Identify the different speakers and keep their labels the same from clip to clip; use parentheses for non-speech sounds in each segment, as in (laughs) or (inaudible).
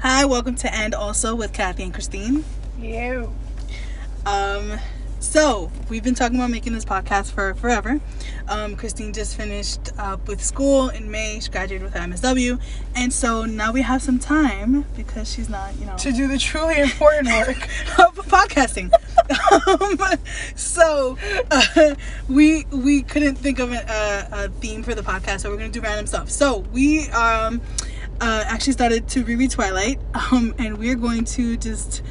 Speaker 1: Hi, welcome to End Also with Kathy and Christine.
Speaker 2: You.
Speaker 1: Um, so we've been talking about making this podcast for forever. Um, Christine just finished up with school in May. She graduated with her MSW, and so now we have some time because she's not, you know,
Speaker 2: To do the truly important (laughs) work.
Speaker 1: of podcasting. um, so uh, we we couldn't think of a, a, a theme for the podcast, so we're gonna do random stuff. So we um uh, actually started to reread Twilight, um, and we're going to just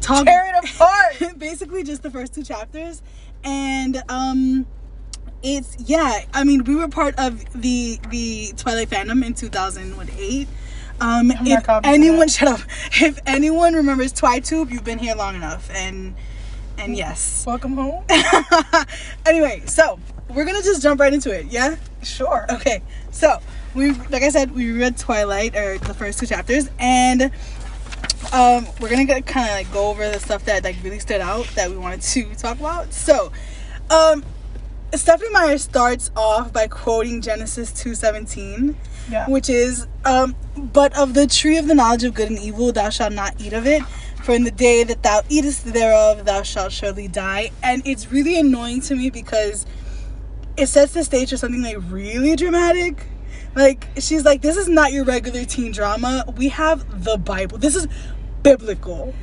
Speaker 1: talk
Speaker 2: Tear it apart. (laughs)
Speaker 1: basically just the first two chapters, and um. It's yeah. I mean, we were part of the the Twilight fandom in 2008. Um,
Speaker 2: I'm
Speaker 1: if anyone, shut up. (laughs) If anyone remembers TwiTube, you've been here long enough, and and yes.
Speaker 2: Welcome home. (laughs)
Speaker 1: anyway, so we're gonna just jump right into it. Yeah.
Speaker 2: Sure.
Speaker 1: Okay. So we, like I said, we read Twilight or the first two chapters, and um, we're gonna kind of like go over the stuff that like really stood out that we wanted to talk about. So, um, Stephenie Meyer starts off by quoting Genesis two seventeen
Speaker 2: Yeah.
Speaker 1: which is um but of the tree of the knowledge of good and evil thou shalt not eat of it for in the day that thou eatest thereof thou shalt surely die and it's really annoying to me because it sets the stage for something like really dramatic like she's like this is not your regular teen drama we have the bible this is biblical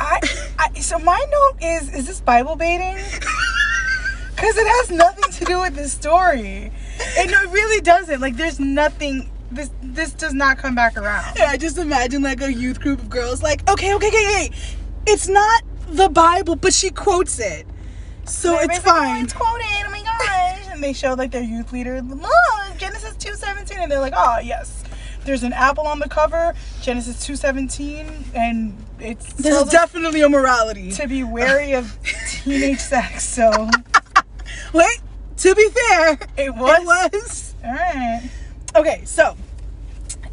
Speaker 2: I, I so my note is is this Bible baiting? (laughs) Cuz it has nothing to do with the story. It, no, it really doesn't. Like there's nothing this this does not come back around.
Speaker 1: Yeah, I just imagine like a youth group of girls like, okay, okay, okay, okay. It's not the Bible, but she quotes it. So
Speaker 2: They're
Speaker 1: oh,
Speaker 2: it's
Speaker 1: fine.
Speaker 2: It's quoted. Oh my gosh! And they show like their youth leader, look, Genesis two seventeen, and they're like, oh yes, there's an apple on the cover, Genesis two seventeen, and it's
Speaker 1: This is definitely a morality.
Speaker 2: to be wary of teenage sex. So (laughs)
Speaker 1: Wait, to be fair,
Speaker 2: it was.
Speaker 1: it was.
Speaker 2: All right.
Speaker 1: Okay, so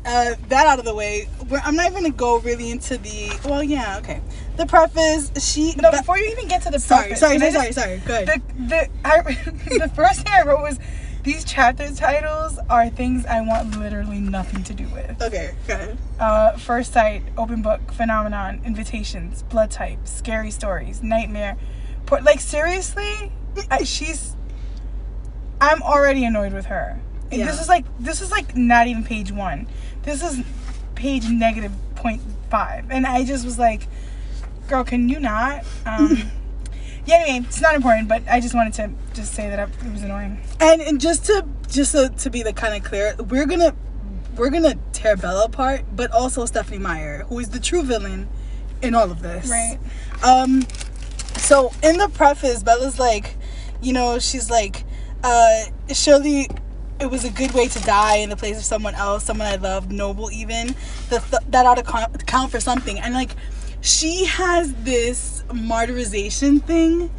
Speaker 1: uh, that out of the way, we're, I'm not even gonna go really into the. Well, yeah, okay. The preface, she.
Speaker 2: No,
Speaker 1: but-
Speaker 2: before you even get to the
Speaker 1: sorry,
Speaker 2: preface,
Speaker 1: sorry, sorry, sorry,
Speaker 2: just-
Speaker 1: sorry. Good.
Speaker 2: The the I, (laughs) the first thing I wrote was these chapter titles are things I want literally nothing to do with.
Speaker 1: okay, good.
Speaker 2: uh, first sight, open book, phenomenon, invitations, blood type, scary stories, nightmare. Por- like seriously, I, she's. I'm already annoyed with her.
Speaker 1: Yeah.
Speaker 2: This is like this is like not even page one. This is page negative point five, and I just was like, "Girl, can you not?" Um, (laughs) yeah. Anyway, it's not important, but I just wanted to just say that it was annoying.
Speaker 1: And and just to just so, to be the kind of clear, we're gonna we're gonna tear Bella apart, but also Stephenie Meyer, who is the true villain in all of this.
Speaker 2: Right.
Speaker 1: Um. So in the preface, Bella's like, you know, she's like, uh, surely it was a good way to die in the place of someone else, someone I loved, noble even. The th- that ought to count, count for something. And like, she has this martyrization thing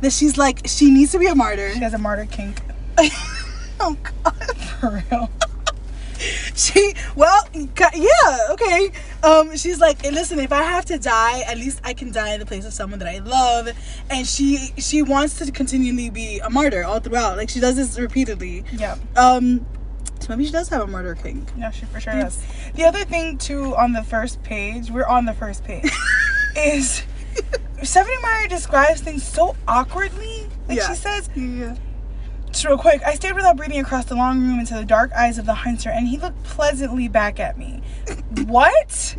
Speaker 1: that she's like, she needs to be a martyr.
Speaker 2: She has a martyr kink (laughs)
Speaker 1: oh God.
Speaker 2: for real.
Speaker 1: She well, yeah, okay. Um, she's like, "Hey, listen, if I have to die, at least I can die in the place of someone that I love. And she she wants to continually be a martyr all throughout. Like she does this repeatedly.
Speaker 2: Yeah.
Speaker 1: Um, so maybe she does have a murder kink.
Speaker 2: No, she for sure does. The other thing too on the first page, we're on the first page, (laughs) is Stephenie Meyer describes things so awkwardly. Like
Speaker 1: Yeah.
Speaker 2: she says,
Speaker 1: Yeah.
Speaker 2: just real quick, I stayed without breathing across the long room into the dark eyes of the hunter, and he looked pleasantly back at me. (laughs) what?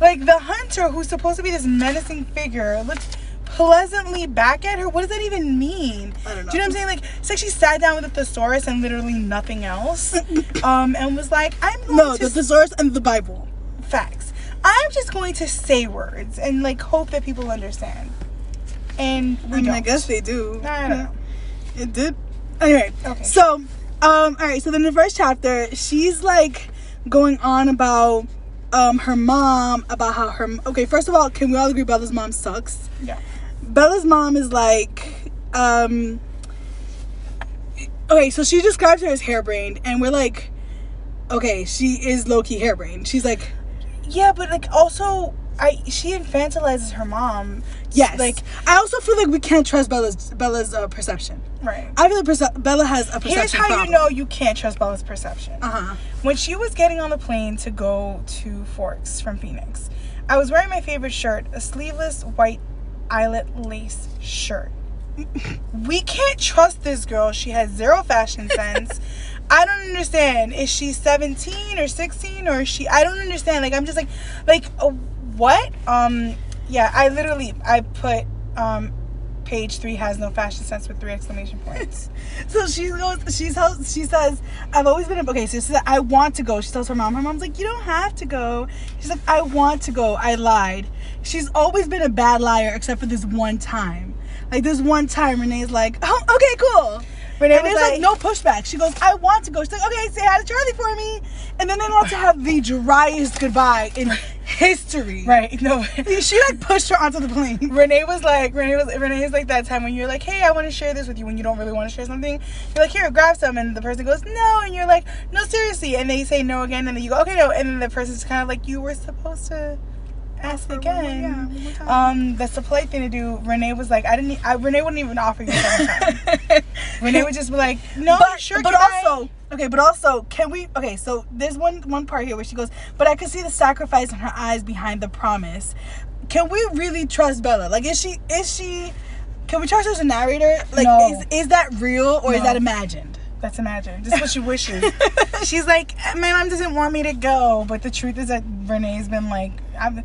Speaker 2: like the hunter, who's supposed to be this menacing figure, looked pleasantly back at her. What does that even mean?
Speaker 1: I don't know.
Speaker 2: Do you know what I'm saying? Like, it's like she sat down with a thesaurus and literally nothing else, (laughs) um, and was like, "I'm going
Speaker 1: No,
Speaker 2: to
Speaker 1: the thesaurus and the Bible.
Speaker 2: facts. I'm just going to say words and like hope that people understand." And we
Speaker 1: I mean,
Speaker 2: don't.
Speaker 1: I guess they do.
Speaker 2: I don't know. (laughs)
Speaker 1: It did. Anyway,
Speaker 2: Okay.
Speaker 1: so um, all right. So then the first chapter, she's like going on about um her mom, about how her okay. First of all, can we all agree Bella's mom sucks?
Speaker 2: Yeah.
Speaker 1: Bella's mom is like um. Okay, so she describes her as harebrained, and we're like, okay, she is low key harebrained. She's like,
Speaker 2: Yeah, but like also I she infantilizes her mom.
Speaker 1: Yes.
Speaker 2: Like
Speaker 1: I also feel like we can't trust Bella's Bella's uh, perception.
Speaker 2: right.
Speaker 1: I feel like perce- Bella has a perception
Speaker 2: Here's how
Speaker 1: problem.
Speaker 2: you know you can't trust Bella's perception.
Speaker 1: Uh huh.
Speaker 2: When she was getting on the plane to go to Forks from Phoenix, I was wearing my favorite shirt, a sleeveless white eyelet lace shirt. we can't trust this girl. She has zero fashion (laughs) sense. I don't understand. Is she 17 or 16 or is she I don't understand. Like I'm just like like uh, what? Um yeah, I literally I put um page 3 has no fashion sense with three exclamation points. (laughs)
Speaker 1: So she goes. She's she says. I've always been okay. So she said, "I want to go." She tells her mom. Her mom's like, "You don't have to go." She's like, "I want to go." I lied. She's always been a bad liar, except for this one time. Like this one time, Renee's like, "Oh, okay, cool."
Speaker 2: Renee
Speaker 1: and
Speaker 2: was
Speaker 1: there's like,
Speaker 2: like-
Speaker 1: no pushback. She goes, "I want to go." She's like, "Okay, say hi to Charlie for me." And then they want to have the driest goodbye in history.
Speaker 2: right. No. (laughs)
Speaker 1: She like pushed her onto the plane.
Speaker 2: Renee was like, Renee was, Renee is like that time when you're like, hey, I want to share this with you when you don't really want to share something. You're like, here, grab some, and the person goes, no, and you're like, no, seriously, and they say no again, and then you go, okay, no, and then the person's kind of like, you were supposed to ask again.
Speaker 1: yeah, one more time.
Speaker 2: Um, that's the polite thing to do. Renee was like, I didn't, I, Renee wouldn't even offer you time. (laughs) Renee would just be like, no,
Speaker 1: but
Speaker 2: sure,
Speaker 1: but
Speaker 2: can I?"
Speaker 1: also okay but also can we okay so there's one one part here where she goes but i could see the sacrifice in her eyes behind the promise can we really trust bella like is she is she can we trust her as a narrator like
Speaker 2: No.
Speaker 1: is is that real or is that imagined
Speaker 2: That's imagined. This is what she wishes. (laughs) She's like, my mom doesn't want me to go, but the truth is that Renee's been like, I'm.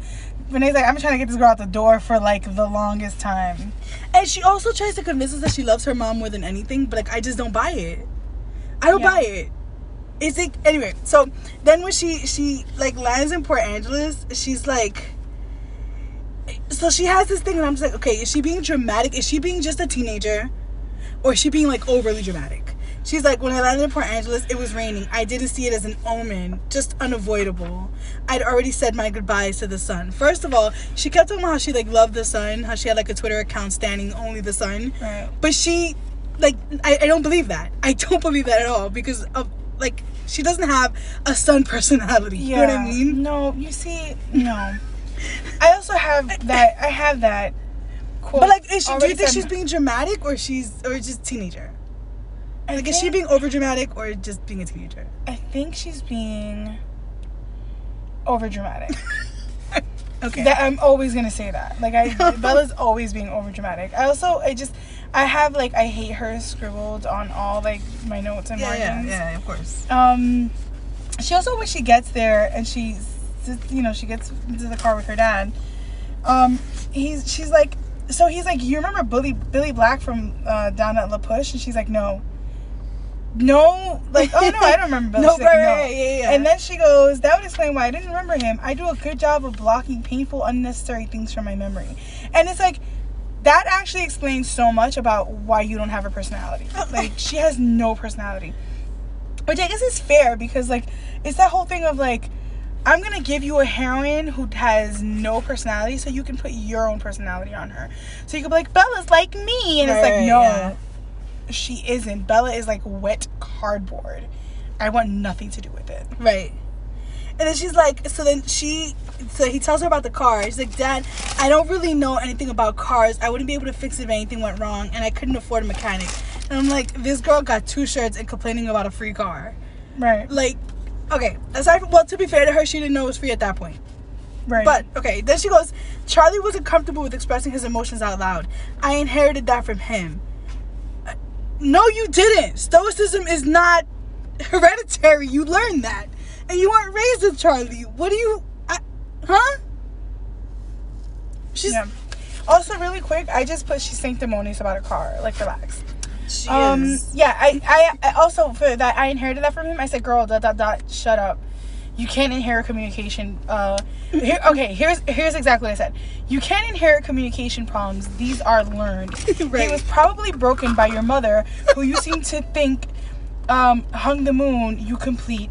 Speaker 2: Renee's like, I'm trying to get this girl out the door for like the longest time.
Speaker 1: and she also tries to convince us that she loves her mom more than anything but like i just don't buy it i don't
Speaker 2: Yeah.
Speaker 1: buy it it's like anyway so then when she she like lands in port angeles she's like so she has this thing and i'm just like okay is she being dramatic is she being just a teenager or is she being like overly dramatic she's like when i landed in port angeles it was raining i didn't see it as an omen just unavoidable i'd already said my goodbyes to the sun first of all she kept talking about how she like loved the sun how she had like a twitter account standing only the sun
Speaker 2: Right.
Speaker 1: but she like I, I don't believe that i don't believe that at all because of like she doesn't have a sun personality Yeah. you know what i mean
Speaker 2: No, you see, no. I also have that. I have that. Quote
Speaker 1: but like is she, do you think she's being dramatic or she's or just teenager
Speaker 2: I
Speaker 1: like is she being over dramatic or just being a teenager
Speaker 2: I think she's being over dramatic. (laughs)
Speaker 1: okay
Speaker 2: That I'm always gonna say that. Like I, (laughs) Bella's always being over dramatic. I also, I just, I have like I hate her scribbled on all like my notes and
Speaker 1: yeah, yeah yeah of course
Speaker 2: Um, she also when she gets there and she's, you know, she gets into the car with her dad. Um, he's she's like, so he's like, you remember Billy Billy Black from uh, down at La Push? And she's like, no. No, like, oh no, I don't remember (laughs)
Speaker 1: No, right, right, yeah, yeah.
Speaker 2: And then she goes, that would explain why I didn't remember him. I do a good job of blocking painful, unnecessary things from my memory. And it's like, that actually explains so much about why you don't have a personality. (laughs) Like, she has no personality. Which I guess is fair because, like, it's that whole thing of, like, I'm gonna give you a heroine who has no personality so you can put your own personality on her. So you can be like, Bella's like me. And it's like, no,
Speaker 1: yeah.
Speaker 2: She isn't. Bella is like wet cardboard. I want nothing to do with it.
Speaker 1: Right. And then she's like, so then she, so he tells her about the car. She's like, Dad, I don't really know anything about cars. I wouldn't be able to fix it if anything went wrong, and I couldn't afford a mechanic. And I'm like, this girl got two shirts and complaining about a free car.
Speaker 2: Right.
Speaker 1: Like, okay, aside from, well, to be fair to her, she didn't know it was free at that point.
Speaker 2: Right.
Speaker 1: But, okay, then she goes, Charlie wasn't comfortable with expressing his emotions out loud. I inherited that from him. No, you didn't. Stoicism is not hereditary. You learned that. And you weren't raised with Charlie. What do you. I, huh? She's.
Speaker 2: yeah. Also, really quick, I just put she's sanctimonious about a car. Like, relax.
Speaker 1: She
Speaker 2: Um.
Speaker 1: is.
Speaker 2: Yeah. I, I. I also for that I inherited that from him. I said, "Girl, dot dot dot. Shut up. You can't inherit communication. Uh. Here, okay. Here's here's exactly what I said. You can't inherit communication problems. These are learned. (laughs)
Speaker 1: Right.
Speaker 2: It was probably broken by your mother, who you seem to think, um, hung the moon. You complete.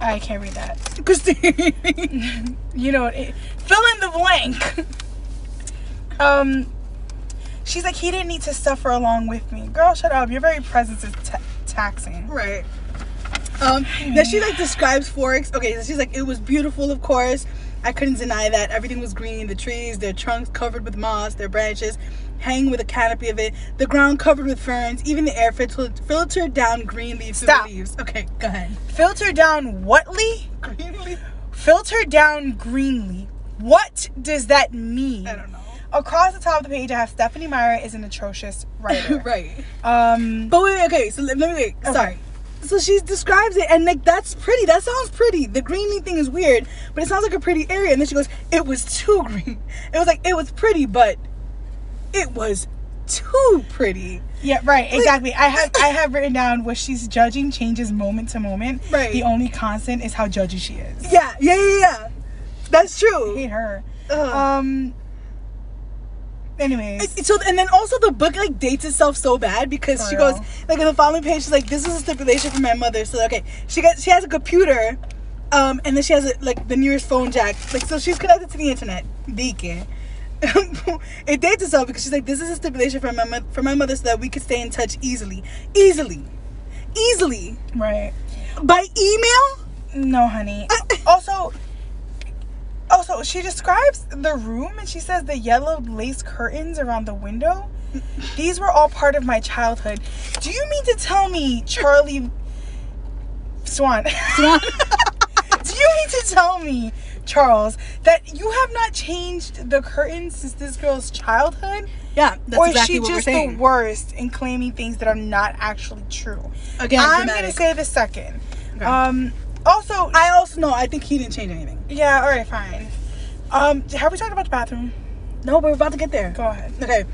Speaker 2: I can't read that.
Speaker 1: Christine. (laughs)
Speaker 2: you know, it, fill in the blank. um, she's like, he didn't need to suffer along with me. Girl, shut up. Your very presence is ta- taxing.
Speaker 1: Right. Um, then she like describes Forks. Okay, so she's like, it was beautiful, of course. I couldn't deny that everything was green. The trees, their trunks covered with moss, their branches hanging with a canopy of it, the ground covered with ferns, even the air filtered, filtered down green leaves
Speaker 2: Stop.
Speaker 1: leaves. Okay, go ahead.
Speaker 2: Filter down whatly?
Speaker 1: Green leaf?
Speaker 2: Filter down greenly. What does that mean?
Speaker 1: I don't know.
Speaker 2: Across the top of the page, I have Stephenie Meyer is an atrocious (laughs) writer.
Speaker 1: right.
Speaker 2: Um,
Speaker 1: But wait, wait, okay, so let let me wait.
Speaker 2: Okay.
Speaker 1: Sorry. So she describes it, and like that's pretty. That sounds pretty. The greeny thing is weird, but it sounds like a pretty area. And then she goes, "It was too (laughs) green." It was like it was pretty, but it was too pretty.
Speaker 2: yeah, right, exactly. I have (laughs) I have written down what she's judging changes moment to moment.
Speaker 1: Right.
Speaker 2: The only constant is how judgy she is.
Speaker 1: Yeah, yeah, yeah, yeah. That's
Speaker 2: I
Speaker 1: true.
Speaker 2: hate her.
Speaker 1: Ugh.
Speaker 2: Um. Anyways,
Speaker 1: It- so and then also the book like dates itself so bad because
Speaker 2: For
Speaker 1: she
Speaker 2: real.
Speaker 1: goes like in the following page she's like this is a stipulation for my mother so okay she got she has a computer um and then she has a, like the nearest phone jack like so she's connected to the internet Dike. (laughs) it dates itself because she's like this is a stipulation for my mo- for my mother so that we could stay in touch easily easily easily
Speaker 2: right.
Speaker 1: by email
Speaker 2: No, honey. also, also, she describes the room and she says the yellow lace curtains around the window. (laughs) These were all part of my childhood. Do you mean to tell me, Charlie Swan?
Speaker 1: Swan. (laughs)
Speaker 2: Do you mean to tell me, Charles, that you have not changed the curtains since this girl's childhood?
Speaker 1: yeah that's
Speaker 2: or
Speaker 1: exactly
Speaker 2: she just the worst in claiming things that are not actually true?
Speaker 1: again
Speaker 2: I'm gonna say the second.
Speaker 1: Okay.
Speaker 2: Um. Also,
Speaker 1: I also know I think he didn't change anything
Speaker 2: Yeah, all right, fine. Um, have we talked about the bathroom?
Speaker 1: no but we're about to get there
Speaker 2: Go ahead.
Speaker 1: Okay.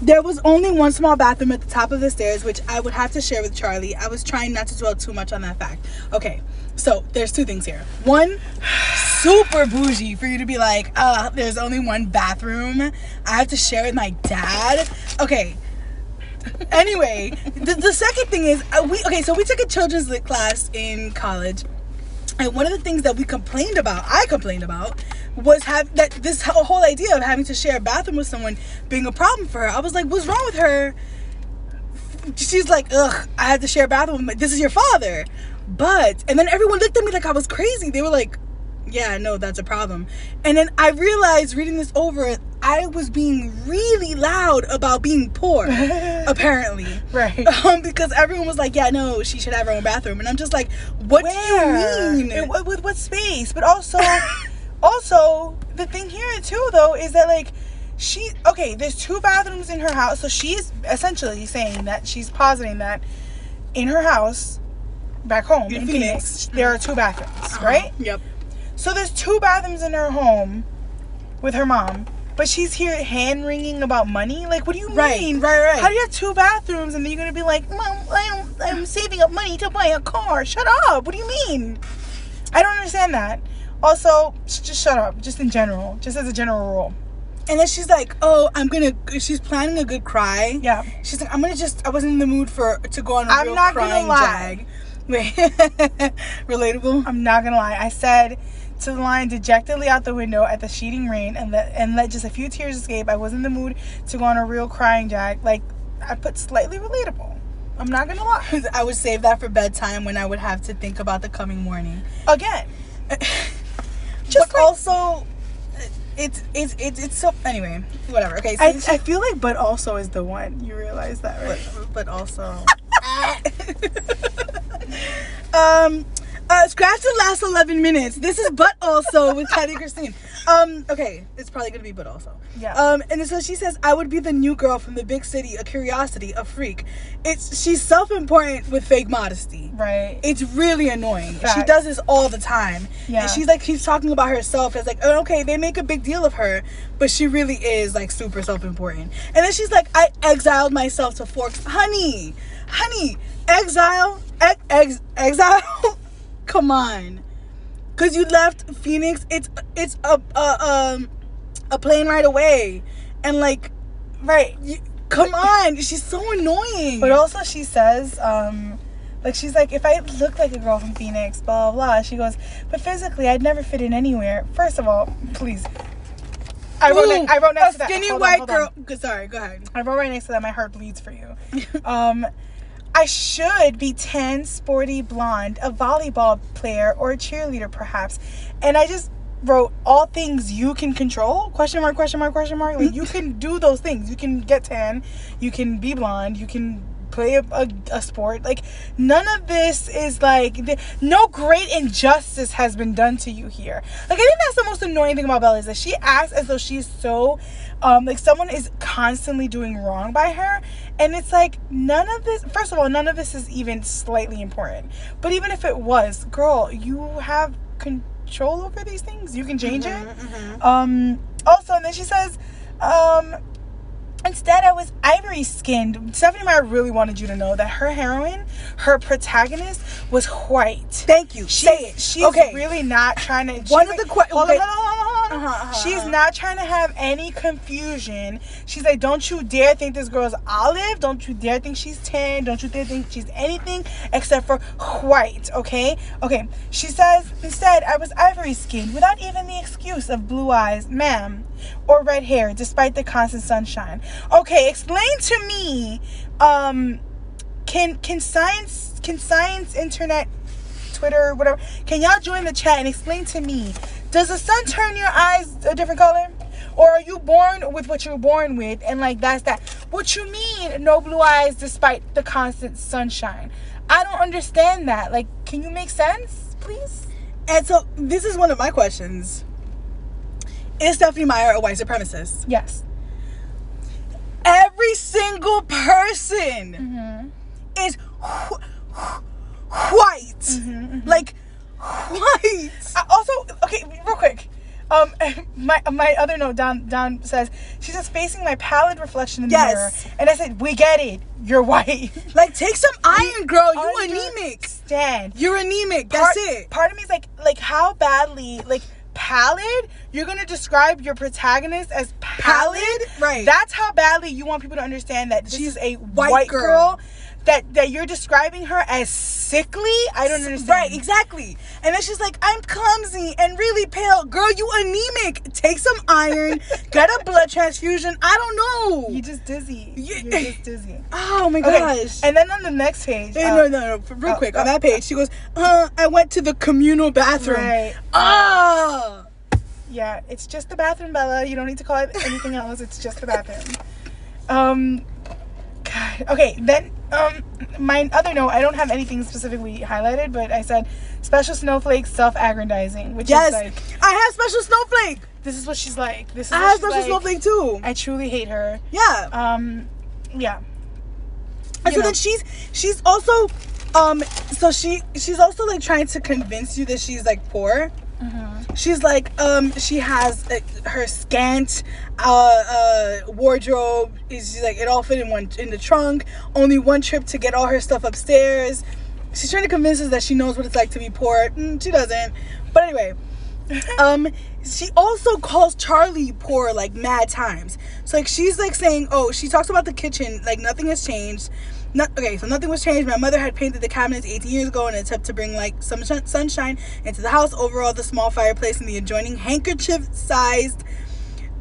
Speaker 1: There was only one small bathroom at the top of the stairs, which I would have to share with Charlie. I was trying not to dwell too much on that fact. Okay, so there's two things here. One, (sighs) super bougie for you to be like, uh, there's only one bathroom. I have to share with my dad. Okay. Anyway, the, the second thing is, uh, we okay. So we took a children's lit class in college, and one of the things that we complained about, I complained about, was have that this whole idea of having to share a bathroom with someone being a problem for her. I was like, what's wrong with her? She's like, ugh, I had to share a bathroom. with my- This is your father, but and then everyone looked at me like I was crazy. They were like, yeah, no, that's a problem. And then I realized reading this over, I was being really loud about being poor, (laughs) apparently.
Speaker 2: Right. (laughs)
Speaker 1: Um, because everyone was like, yeah, no, she should have her own bathroom. And I'm just like, what do you mean?
Speaker 2: And what- with what space? But also, (laughs) also the thing here too, though, is that like she okay. There's two bathrooms in her house, so she's essentially saying that she's positing that in her house back home
Speaker 1: In
Speaker 2: in,
Speaker 1: Phoenix.
Speaker 2: Phoenix, there are two bathrooms, right?
Speaker 1: Yep.
Speaker 2: So there's two bathrooms in her home with her mom, but she's here hand wringing about money. Like, what do you
Speaker 1: Right,
Speaker 2: mean?
Speaker 1: right, right.
Speaker 2: How do you have two bathrooms and then you're gonna be like, Mom, I'm, I'm saving up money to buy a car? Shut up! What do you mean? I don't understand that. Also, just shut up. Just in general, just as a general rule.
Speaker 1: And then she's like, oh, I'm gonna. She's planning a good cry.
Speaker 2: Yeah.
Speaker 1: She's like, I'm gonna just. I wasn't in the mood for to go on a
Speaker 2: I'm
Speaker 1: real
Speaker 2: not gonna
Speaker 1: crying
Speaker 2: lie.
Speaker 1: jag. Wait, (laughs) relatable.
Speaker 2: I'm not gonna lie. I said to the line dejectedly out the window at the sheeting rain and let and let just a few tears escape. I was in the mood to go on a real crying jag. Like I put slightly relatable. I'm not gonna lie. (laughs)
Speaker 1: I would save that for bedtime when I would have to think about the coming morning.
Speaker 2: Again, (laughs)
Speaker 1: Just
Speaker 2: like-
Speaker 1: also, it's it's it's it's so. Anyway, whatever. Okay, so
Speaker 2: I,
Speaker 1: she-
Speaker 2: I feel like but also is the one. You realize that, right?
Speaker 1: but, but also (laughs) um uh, scratch the last 11 minutes this is but also with Patty Christine um okay it's probably gonna be but also
Speaker 2: Yeah.
Speaker 1: um and so she says I would be the new girl from the big city a curiosity a freak it's she's self-important with fake modesty
Speaker 2: Right.
Speaker 1: it's really annoying. She does this all the time.
Speaker 2: Yeah.
Speaker 1: And she's like, she's talking about herself as like, oh, okay, they make a big deal of her, but she really is like super self important. And then she's like, I exiled myself to Forks. Honey, honey, exile, ex, ex, exile? (laughs) Come on. Cause you left Phoenix, it's it's a, a um a plane right away, and like,
Speaker 2: right.
Speaker 1: you, come on, she's so annoying.
Speaker 2: But also she says, um, like she's like, if I look like a girl from Phoenix, blah blah blah. She goes, but physically, I'd never fit in anywhere. First of all, please. I wrote, ne-
Speaker 1: Ooh,
Speaker 2: I wrote next
Speaker 1: a
Speaker 2: to that.
Speaker 1: skinny
Speaker 2: hold
Speaker 1: white
Speaker 2: on.
Speaker 1: girl. Good, Sorry, go ahead.
Speaker 2: I wrote right next to that. My heart bleeds for you. (laughs) Um, I should be tan, sporty, blonde, a volleyball player or a cheerleader, perhaps. And I just, wrote all things you can control? Question mark question mark question mark. Like you can do those things. You can get tan. You can be blonde. You can play a, a, a sport. Like none of this is like th- no great injustice has been done to you here. Like i think that's the most annoying thing about bella is that she acts as though she's so um like someone is constantly doing wrong by her. And it's like none of this first of all none of this is even slightly important. But even if it was girl you have control over these things. You can change it. Um also and then she says um Instead, I was ivory skinned. Stephenie Meyer really wanted you to know that her heroine, her protagonist, was white.
Speaker 1: Thank you.
Speaker 2: She,
Speaker 1: Say it.
Speaker 2: She's
Speaker 1: okay.
Speaker 2: really not trying to. she's
Speaker 1: One of the que-
Speaker 2: hold on,
Speaker 1: okay.
Speaker 2: hold on, hold on, hold on.
Speaker 1: Uh-huh, uh-huh,
Speaker 2: She's
Speaker 1: uh-huh.
Speaker 2: not trying to have any confusion. She's like, don't you dare think this girl's olive. Don't you dare think she's tan. Don't you dare think she's anything except for white. Okay. Okay. She says instead, I was ivory skinned without even the excuse of blue eyes, ma'am, or red hair, despite the constant sunshine. Okay, explain to me. Um, can can science can science internet Twitter, whatever. Can y'all join the chat and explain to me? Does the sun turn your eyes a different color? Or are you born with what you're born with and like that's that? What you mean no blue eyes despite the constant sunshine? I don't understand that. Like, can you make sense, please?
Speaker 1: And so this is one of my questions. Is Stephenie Meyer a white supremacist?
Speaker 2: Yes.
Speaker 1: Every single person
Speaker 2: Mm-hmm.
Speaker 1: is wh- wh- white. Like white.
Speaker 2: I also, okay, real quick. Um, (laughs) my my other note down down says she says facing my pallid reflection in the
Speaker 1: Yes.
Speaker 2: mirror, and I said, "We get it. You're white." (laughs)
Speaker 1: Like take some iron, girl. You anemic.
Speaker 2: Stand.
Speaker 1: You're anemic. That's
Speaker 2: part,
Speaker 1: it.
Speaker 2: Part of me is like, like how badly, like pallid. You're gonna describe your protagonist as pallid,
Speaker 1: Pallid? Right.
Speaker 2: That's how badly you want people to understand that she's a white,
Speaker 1: white
Speaker 2: girl.
Speaker 1: girl.
Speaker 2: That that you're describing her as sickly. I don't understand.
Speaker 1: Right, exactly. And then she's like, I'm clumsy and really pale. Girl, you anemic. Take some iron, (laughs) get a blood transfusion. I don't know.
Speaker 2: You just dizzy.
Speaker 1: You-
Speaker 2: You're just dizzy.
Speaker 1: oh my
Speaker 2: Okay.
Speaker 1: gosh.
Speaker 2: And then on the next page, uh,
Speaker 1: no, no, no. Real
Speaker 2: uh,
Speaker 1: quick,
Speaker 2: uh,
Speaker 1: on that page, she goes, uh, I went to the communal bathroom.
Speaker 2: Right.
Speaker 1: Ah.
Speaker 2: Yeah, it's just the bathroom, Bella. You don't need to call it anything else. It's just the bathroom. Um, God. (laughs) Okay, then um, my other note. I don't have anything specifically highlighted, but I said special snowflake self-aggrandizing, which
Speaker 1: Yes.
Speaker 2: is like
Speaker 1: I have special snowflake.
Speaker 2: this is what she's like. This is
Speaker 1: I have special
Speaker 2: like.
Speaker 1: snowflake too.
Speaker 2: I truly hate her.
Speaker 1: yeah.
Speaker 2: Um, yeah.
Speaker 1: And
Speaker 2: you
Speaker 1: so
Speaker 2: know.
Speaker 1: then she's she's also um so she she's also like trying to convince you that she's like poor.
Speaker 2: Mm-hmm.
Speaker 1: She's like um she has uh, her scant uh uh wardrobe is she's like it all fit in one in the trunk. Only one trip to get all her stuff upstairs. She's trying to convince us that she knows what it's like to be poor. Mm, she doesn't. But anyway, (laughs) um she also calls charlie poor like mad times so like she's like saying oh she talks about the kitchen like nothing has changed not, okay so nothing was changed my mother had painted the cabinets 18 years ago in an attempt to bring like some shun- sunshine into the house overall the small fireplace in the adjoining handkerchief sized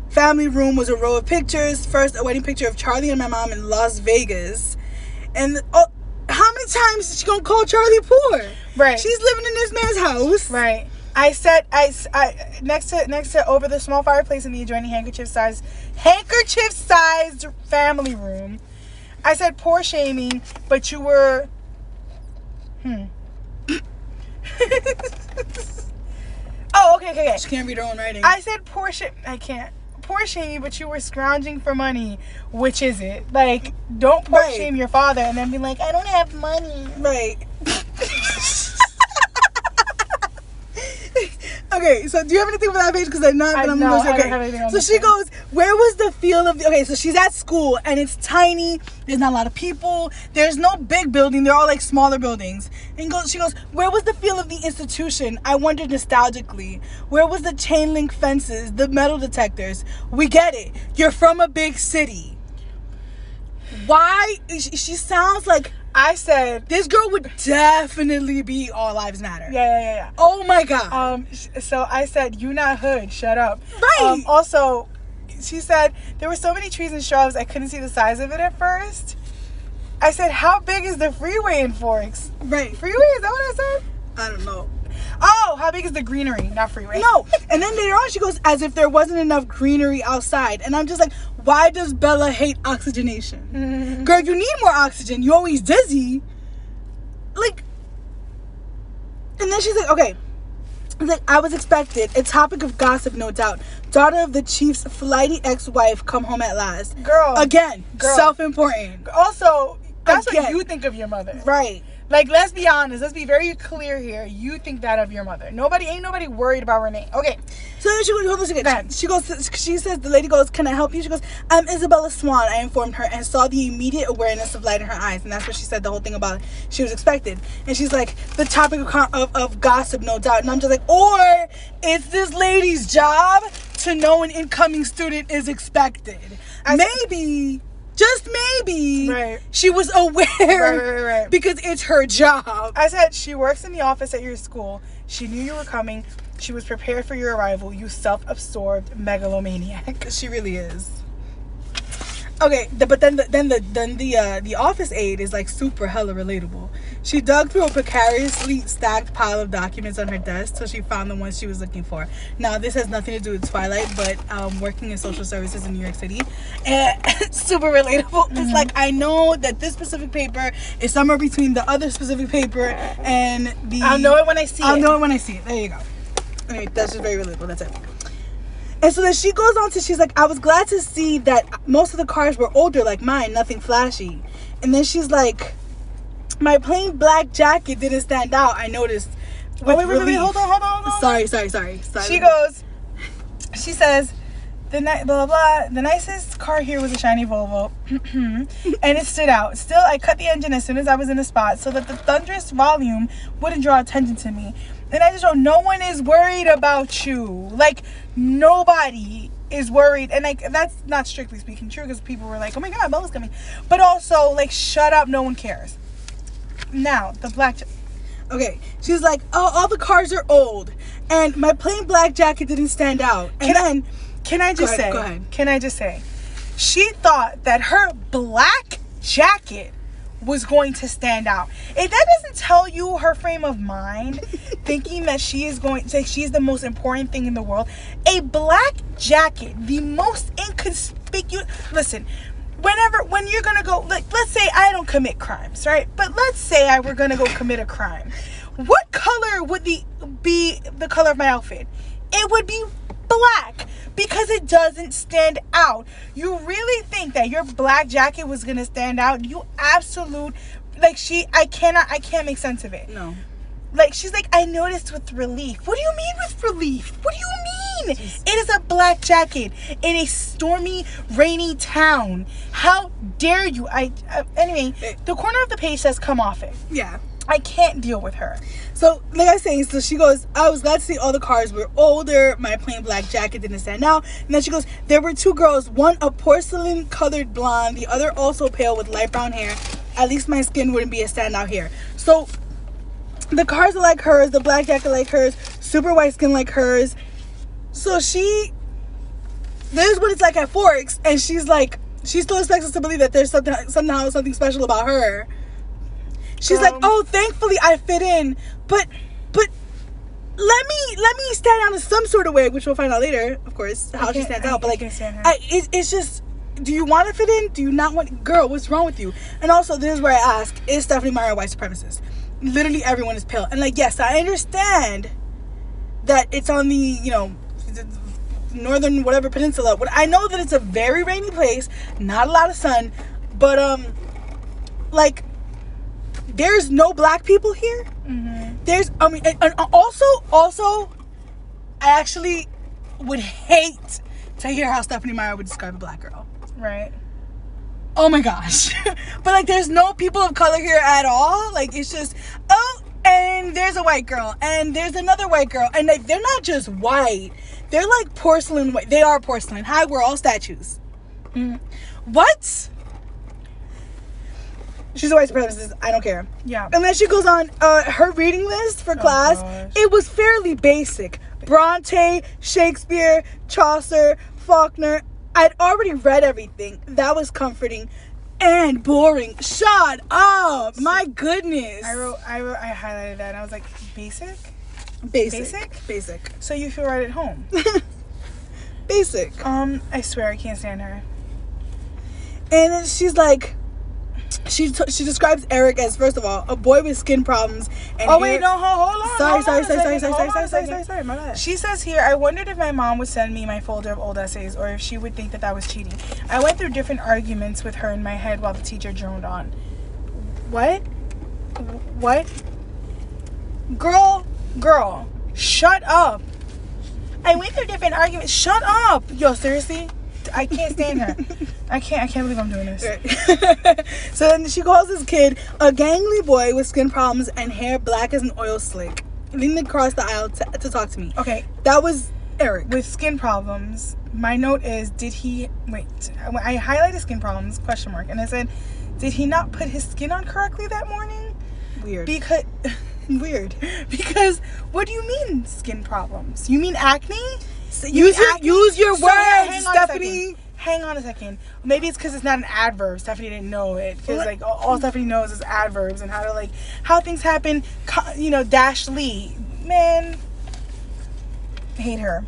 Speaker 1: family room was a row of pictures first a wedding picture of charlie and my mom in las vegas and oh, how many times is she gonna call charlie poor
Speaker 2: Right.
Speaker 1: she's living in this man's house
Speaker 2: Right. I said I next to next to over the small fireplace in the adjoining handkerchief sized handkerchief sized family room. I said poor shaming, but you were hmm. (laughs) oh, okay, okay, okay.
Speaker 1: she can't read her own writing
Speaker 2: I said poor sh- I can't. Poor shaming, but you were scrounging for money. Which is it? Like, don't poor
Speaker 1: Right.
Speaker 2: shame your father and then be like, I don't have money.
Speaker 1: Right. (laughs) okay, so do you have anything for that page? Because I'm not.
Speaker 2: I-
Speaker 1: But I'm
Speaker 2: no, I
Speaker 1: okay.
Speaker 2: have anything on
Speaker 1: so she
Speaker 2: page.
Speaker 1: goes, "Where was the feel of the?" Okay, so she's at school and it's tiny. There's not a lot of people. There's no big building. They're all like smaller buildings. And goes, she goes, "Where was the feel of the institution?" I wondered nostalgically. Where was the chain link fences, the metal detectors? We get it. You're from a big city. Why? She sounds like
Speaker 2: I said,
Speaker 1: this girl would definitely be All Lives Matter.
Speaker 2: yeah, yeah, yeah, yeah.
Speaker 1: Oh my god.
Speaker 2: Um, so I said, "You not hood, shut up."
Speaker 1: Right.
Speaker 2: Um, also, she said there were so many trees and shrubs I couldn't see the size of it at first. I said, "How big is the freeway in Forks?"
Speaker 1: right.
Speaker 2: Freeway is that what I said?
Speaker 1: I don't know.
Speaker 2: Oh, how big is the greenery? Not freeway.
Speaker 1: No. And then later on, she goes, as if there wasn't enough greenery outside. And I'm just like, why does Bella hate oxygenation? (laughs) Girl, you need more oxygen. You're always dizzy. Like, and then she's like, okay. Like I was expected, a topic of gossip, no doubt. Daughter of the chief's flighty ex-wife, come home at last.
Speaker 2: Girl.
Speaker 1: Again,
Speaker 2: Girl.
Speaker 1: self-important.
Speaker 2: Also, that's
Speaker 1: Again.
Speaker 2: what you think of your mother.
Speaker 1: Right.
Speaker 2: Like, let's be honest. Let's be very clear here. You think that of your mother. Nobody, ain't nobody worried about Renee. Okay.
Speaker 1: So then she goes, hold on a second. She goes, she says, the lady goes, can I help you? She goes, I'm Isabella Swan. I informed her and saw the immediate awareness of light in her eyes. And that's what she said, the whole thing about she was expected. And she's like, the topic of, of, of gossip, no doubt. And I'm just like, or it's this lady's job to know an incoming student is expected.
Speaker 2: I-
Speaker 1: maybe, just maybe,
Speaker 2: Right.
Speaker 1: she was aware
Speaker 2: Right, right, right.
Speaker 1: because it's her job.
Speaker 2: I said she works in the office at your school. She knew you were coming. She was prepared for your arrival. You self-absorbed megalomaniac. (laughs)
Speaker 1: She really is. Okay, the, but then the, then the then the uh, the office aide is like super hella relatable. She dug through a precariously stacked pile of documents on her desk till she found the ones she was looking for. Now this has nothing to do with Twilight, but um, working in social services in New York City, and (laughs) super relatable. It's like I know that this specific paper is somewhere between the other specific paper and the.
Speaker 2: I'll know it when I see it.
Speaker 1: I'll know it when I see it. There you go. Anyway, that's just very relatable. That's it. And so then she goes on to, she's like, I was glad to see that most of the cars were older like mine, nothing flashy. And then she's like, my plain black jacket didn't stand out. I noticed.
Speaker 2: Wait, wait, wait, wait, hold on, hold on, hold on.
Speaker 1: Sorry, sorry, sorry. sorry.
Speaker 2: She goes, she says, the ni- blah, blah, blah. The nicest car here was a shiny Volvo. (clears throat) and it stood out. Still, I cut the engine as soon as I was in the spot so that the thunderous volume wouldn't draw attention to me. And I just wrote, no one is worried about you. Like, nobody is worried. And, like, that's not strictly speaking true because people were like, oh my God, Bella's coming. But also, like, shut up, no one cares. Now, the black.
Speaker 1: Okay, she's like, oh, all the cars are old, and my plain black jacket didn't stand out. And
Speaker 2: Can I-
Speaker 1: then,
Speaker 2: Can I just
Speaker 1: ahead,
Speaker 2: say?
Speaker 1: go ahead.
Speaker 2: Can I just say? She thought that her black jacket was going to stand out. If that doesn't tell you her frame of mind, (laughs) thinking that she is going to she's the most important thing in the world, a black jacket, the most inconspicuous. Listen, whenever when you're gonna go, like, let's say I don't commit crimes, right? But let's say I were gonna go commit a crime. What color would the be the color of my outfit? It would be black because it doesn't stand out. You really think that your black jacket was gonna stand out? You absolute like she I cannot I can't make sense of it.
Speaker 1: no.
Speaker 2: Like she's like, I noticed with relief. What do you mean with relief? What do you mean? It is a black jacket in a stormy, rainy town. How dare you? I uh, anyway. The corner of the page says, "Come off it."
Speaker 1: Yeah.
Speaker 2: I can't deal with her.
Speaker 1: So, like I was saying, so she goes, I was glad to see all the cars were older. My plain black jacket didn't stand out. And then she goes, there were two girls, one a porcelain colored blonde, the other also pale with light brown hair. At least my skin wouldn't be a standout here. So, the cars are like hers, the black jacket like hers, super white skin like hers. So she, there's what it's like at Forks, and she's like, she still expects us to believe that there's something somehow something special about her. She's like,
Speaker 2: Um,
Speaker 1: oh, thankfully I fit in, but but let me let me stand out in some sort of way, which we'll find out later, of course, how she stands
Speaker 2: I-
Speaker 1: out. But like,
Speaker 2: can't stand her.
Speaker 1: I, it, it's just, do you want to fit in? Do you not want? Girl, what's wrong with you? And also, this is where I ask: Is Stephenie Meyer a white supremacist? Literally, everyone is pale, and like, yes, I understand that it's on the you know northern whatever peninsula. But I know that it's a very rainy place, not a lot of sun, but um, like there's no black people here. There's, I mean, and, and also, also, I actually would hate to hear how Stephenie Meyer would describe a black girl.
Speaker 2: Right.
Speaker 1: Oh my gosh. (laughs) but like, there's no people of color here at all. Like, it's just, oh, and there's a white girl, and there's another white girl, and like, they're not just white. They're like porcelain white. They are porcelain. Hi, we're all statues. Mm. What? She's a white supremacist. I don't care.
Speaker 2: Yeah.
Speaker 1: And then she goes on uh, her reading list for class.
Speaker 2: gosh.
Speaker 1: It was fairly basic. Bronte, Shakespeare, Chaucer, Faulkner. I'd already read everything. That was comforting and boring. Shut up. My goodness.
Speaker 2: I wrote, I wrote, I highlighted that, and I was like, basic.
Speaker 1: Basic.
Speaker 2: Basic?
Speaker 1: Basic.
Speaker 2: So you feel right at home. (laughs)
Speaker 1: Basic.
Speaker 2: um, I swear I can't stand her.
Speaker 1: And then she's like, she t- she describes Eric as first of all a boy with skin problems. And
Speaker 2: Oh wait, no, hold, hold on.
Speaker 1: Sorry,
Speaker 2: hold
Speaker 1: sorry,
Speaker 2: on
Speaker 1: sorry, sorry, sorry, sorry, sorry, sorry, sorry, sorry, my bad.
Speaker 2: She says here, I wondered if my mom would send me my folder of old essays or if she would think that that was cheating. I went through different arguments with her in my head while the teacher droned on. What? What? Girl, girl, shut up. I went through different arguments. Shut up. Yo, seriously? I can't stand her. (laughs) I can't I can't believe I'm doing this. (laughs)
Speaker 1: so then she calls this kid a gangly boy with skin problems and hair black as an oil slick, leaning across the aisle to, to talk to me.
Speaker 2: Okay,
Speaker 1: That was Eric.
Speaker 2: with skin problems my note is did he wait i highlighted skin problems question mark and i said did he not put his skin on correctly that morning
Speaker 1: Weird.
Speaker 2: because (laughs)
Speaker 1: Weird.
Speaker 2: because what do you mean skin problems you mean acne
Speaker 1: So
Speaker 2: You
Speaker 1: use your use your words,
Speaker 2: Stephenie. hang on a second maybe it's because it's not an adverb stephenie didn't know it because like all, all stephenie knows is adverbs and how to like how things happen you know dash lee man hate her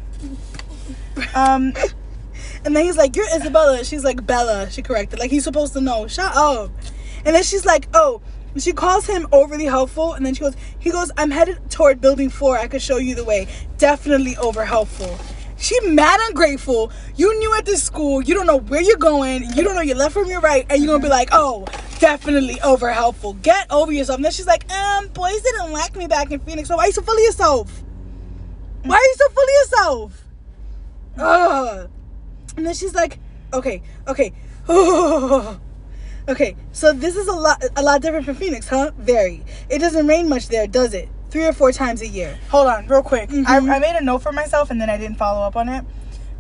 Speaker 2: (laughs) um
Speaker 1: And then he's like, "You're Isabella." She's like, "Bella." She corrected. Like he's supposed to know. Shut up. And then she's like, "Oh." She calls him overly helpful, and then she goes, "He goes, I'm headed toward building four. I could show you the way. Definitely over helpful." She mad ungrateful. You knew at this school. You don't know where you're going. You don't know your left from your right, and you're gonna be like, "Oh, definitely over helpful." Get over yourself. And then she's like, "Um, boys didn't like me back in Phoenix. So why are you so full of yourself? Why are you so full of yourself?" Ugh. And then she's like, okay, okay. (sighs) okay, so this is a lot a lot different from Phoenix, huh? Very. It doesn't rain much there, does it? Three or four times a year.
Speaker 2: Hold on, real quick.
Speaker 1: Mhm.
Speaker 2: I, I made a note for myself and then I didn't follow up on it.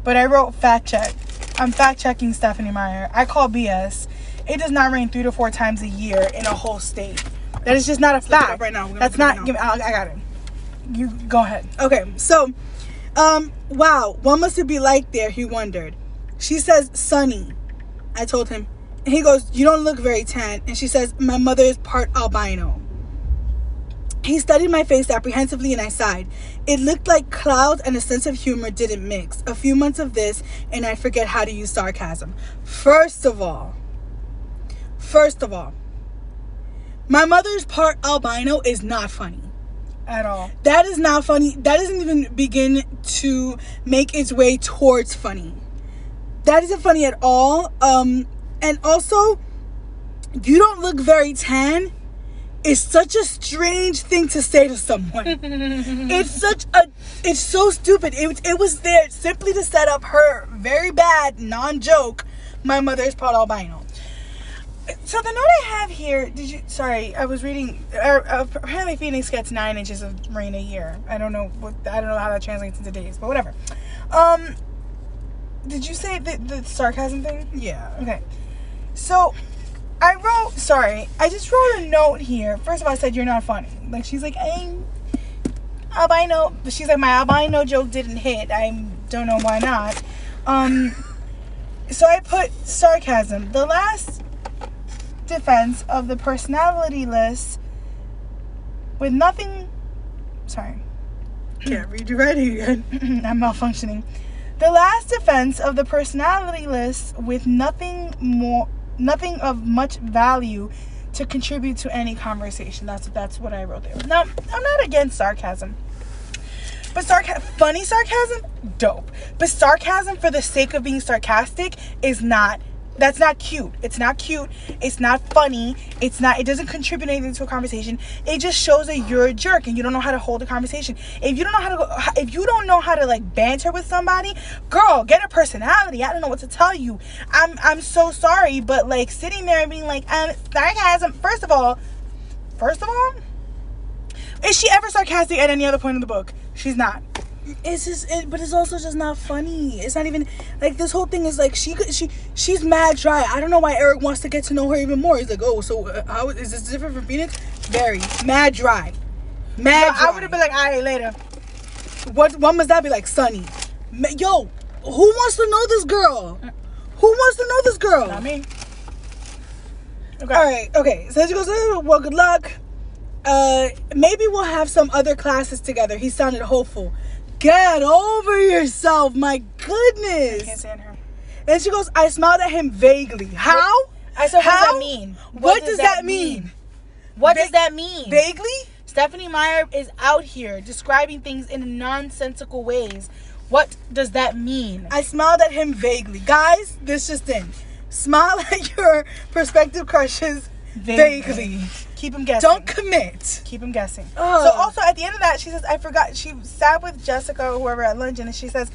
Speaker 2: But I wrote fact check. I'm fact checking Stephenie Meyer. I call BS. It does not rain three to four times a year in a whole state. That is just not a
Speaker 1: look it up
Speaker 2: fact.
Speaker 1: right now.
Speaker 2: That's
Speaker 1: look it up
Speaker 2: not.
Speaker 1: now.
Speaker 2: Give me, I, I got it. You go ahead.
Speaker 1: Okay, so um wow, what must it be like there? He wondered. She says, Sunny. I told him. He goes, You don't look very tan. And she says, My mother is part albino. He studied my face apprehensively and I sighed. It looked like clouds and a sense of humor didn't mix. A few months of this, and I'd forget how to use sarcasm. First of all, first of all, my mother's part albino is not funny.
Speaker 2: At all.
Speaker 1: That is not funny. That doesn't even begin to make its way towards funny. That isn't funny at all. Um, and also, you don't look very tan. Is such a strange thing to say to someone. (laughs) it's such a. It's so stupid. It, it was there simply to set up her very bad non joke. My mother's part albino.
Speaker 2: So the note I have here, did you? Sorry, I was reading. Uh, apparently, Phoenix gets nine inches of rain a year. I don't know what. I don't know how that translates into days, but whatever. Um, did you say the, the sarcasm thing?
Speaker 1: Yeah.
Speaker 2: Okay. So I wrote. Sorry, I just wrote a note here. First of all, I said you're not funny. Like she's like I'm albino. She's like my albino joke didn't hit. I don't know why not. Um. So I put sarcasm. The last defense of the personality list with nothing. Sorry.
Speaker 1: Can't read your writing again. (clears throat)
Speaker 2: I'm malfunctioning. The last defense of the personality list with nothing more, nothing of much value to contribute to any conversation. That's that's what I wrote there. Now I'm not against sarcasm, but funny sarcasm, dope. But sarcasm for the sake of being sarcastic is not. That's not cute. It's not cute. It's not funny. It's not. It doesn't contribute anything to a conversation. It just shows that you're a jerk and you don't know how to hold a conversation. If you don't know how to, go, if you don't know how to like banter with somebody, girl, get a personality. I don't know what to tell you. I'm I'm so sorry, but like sitting there and being like, um, sarcasm. First of all, first of all, is she ever sarcastic at any other point in the book? She's not.
Speaker 1: It's just it, but it's also just not funny it's not even like this whole thing is like she she she's mad dry i don't know why eric wants to get to know her even more he's like oh so uh, how is this different from phoenix very mad dry mad dry.
Speaker 2: I would have been like, all right, later.
Speaker 1: what what must that be like sunny Ma- yo who wants to know this girl who wants to know this girl
Speaker 2: Not me. Okay.
Speaker 1: all right okay so she goes "Oh, well good luck uh, maybe we'll have some other classes together. He sounded hopeful. Get over yourself, my
Speaker 2: I can't
Speaker 1: goodness.
Speaker 2: stand her.
Speaker 1: And she goes, I smiled at him vaguely. How?
Speaker 2: I said, what does
Speaker 1: How?
Speaker 2: that mean?
Speaker 1: What, does, that mean?
Speaker 2: What
Speaker 1: Va-
Speaker 2: does that mean?
Speaker 1: Vaguely?
Speaker 2: Stephenie Meyer is out here describing things in nonsensical ways. What does that mean?
Speaker 1: I smiled at him vaguely. Guys, this just in. Smile (laughs) at your prospective crushes vaguely.
Speaker 2: Keep him guessing.
Speaker 1: Don't commit.
Speaker 2: keep him guessing.
Speaker 1: Ugh.
Speaker 2: So also at the end of that, she says, "I forgot." She sat with Jessica or whoever at lunch, and she says,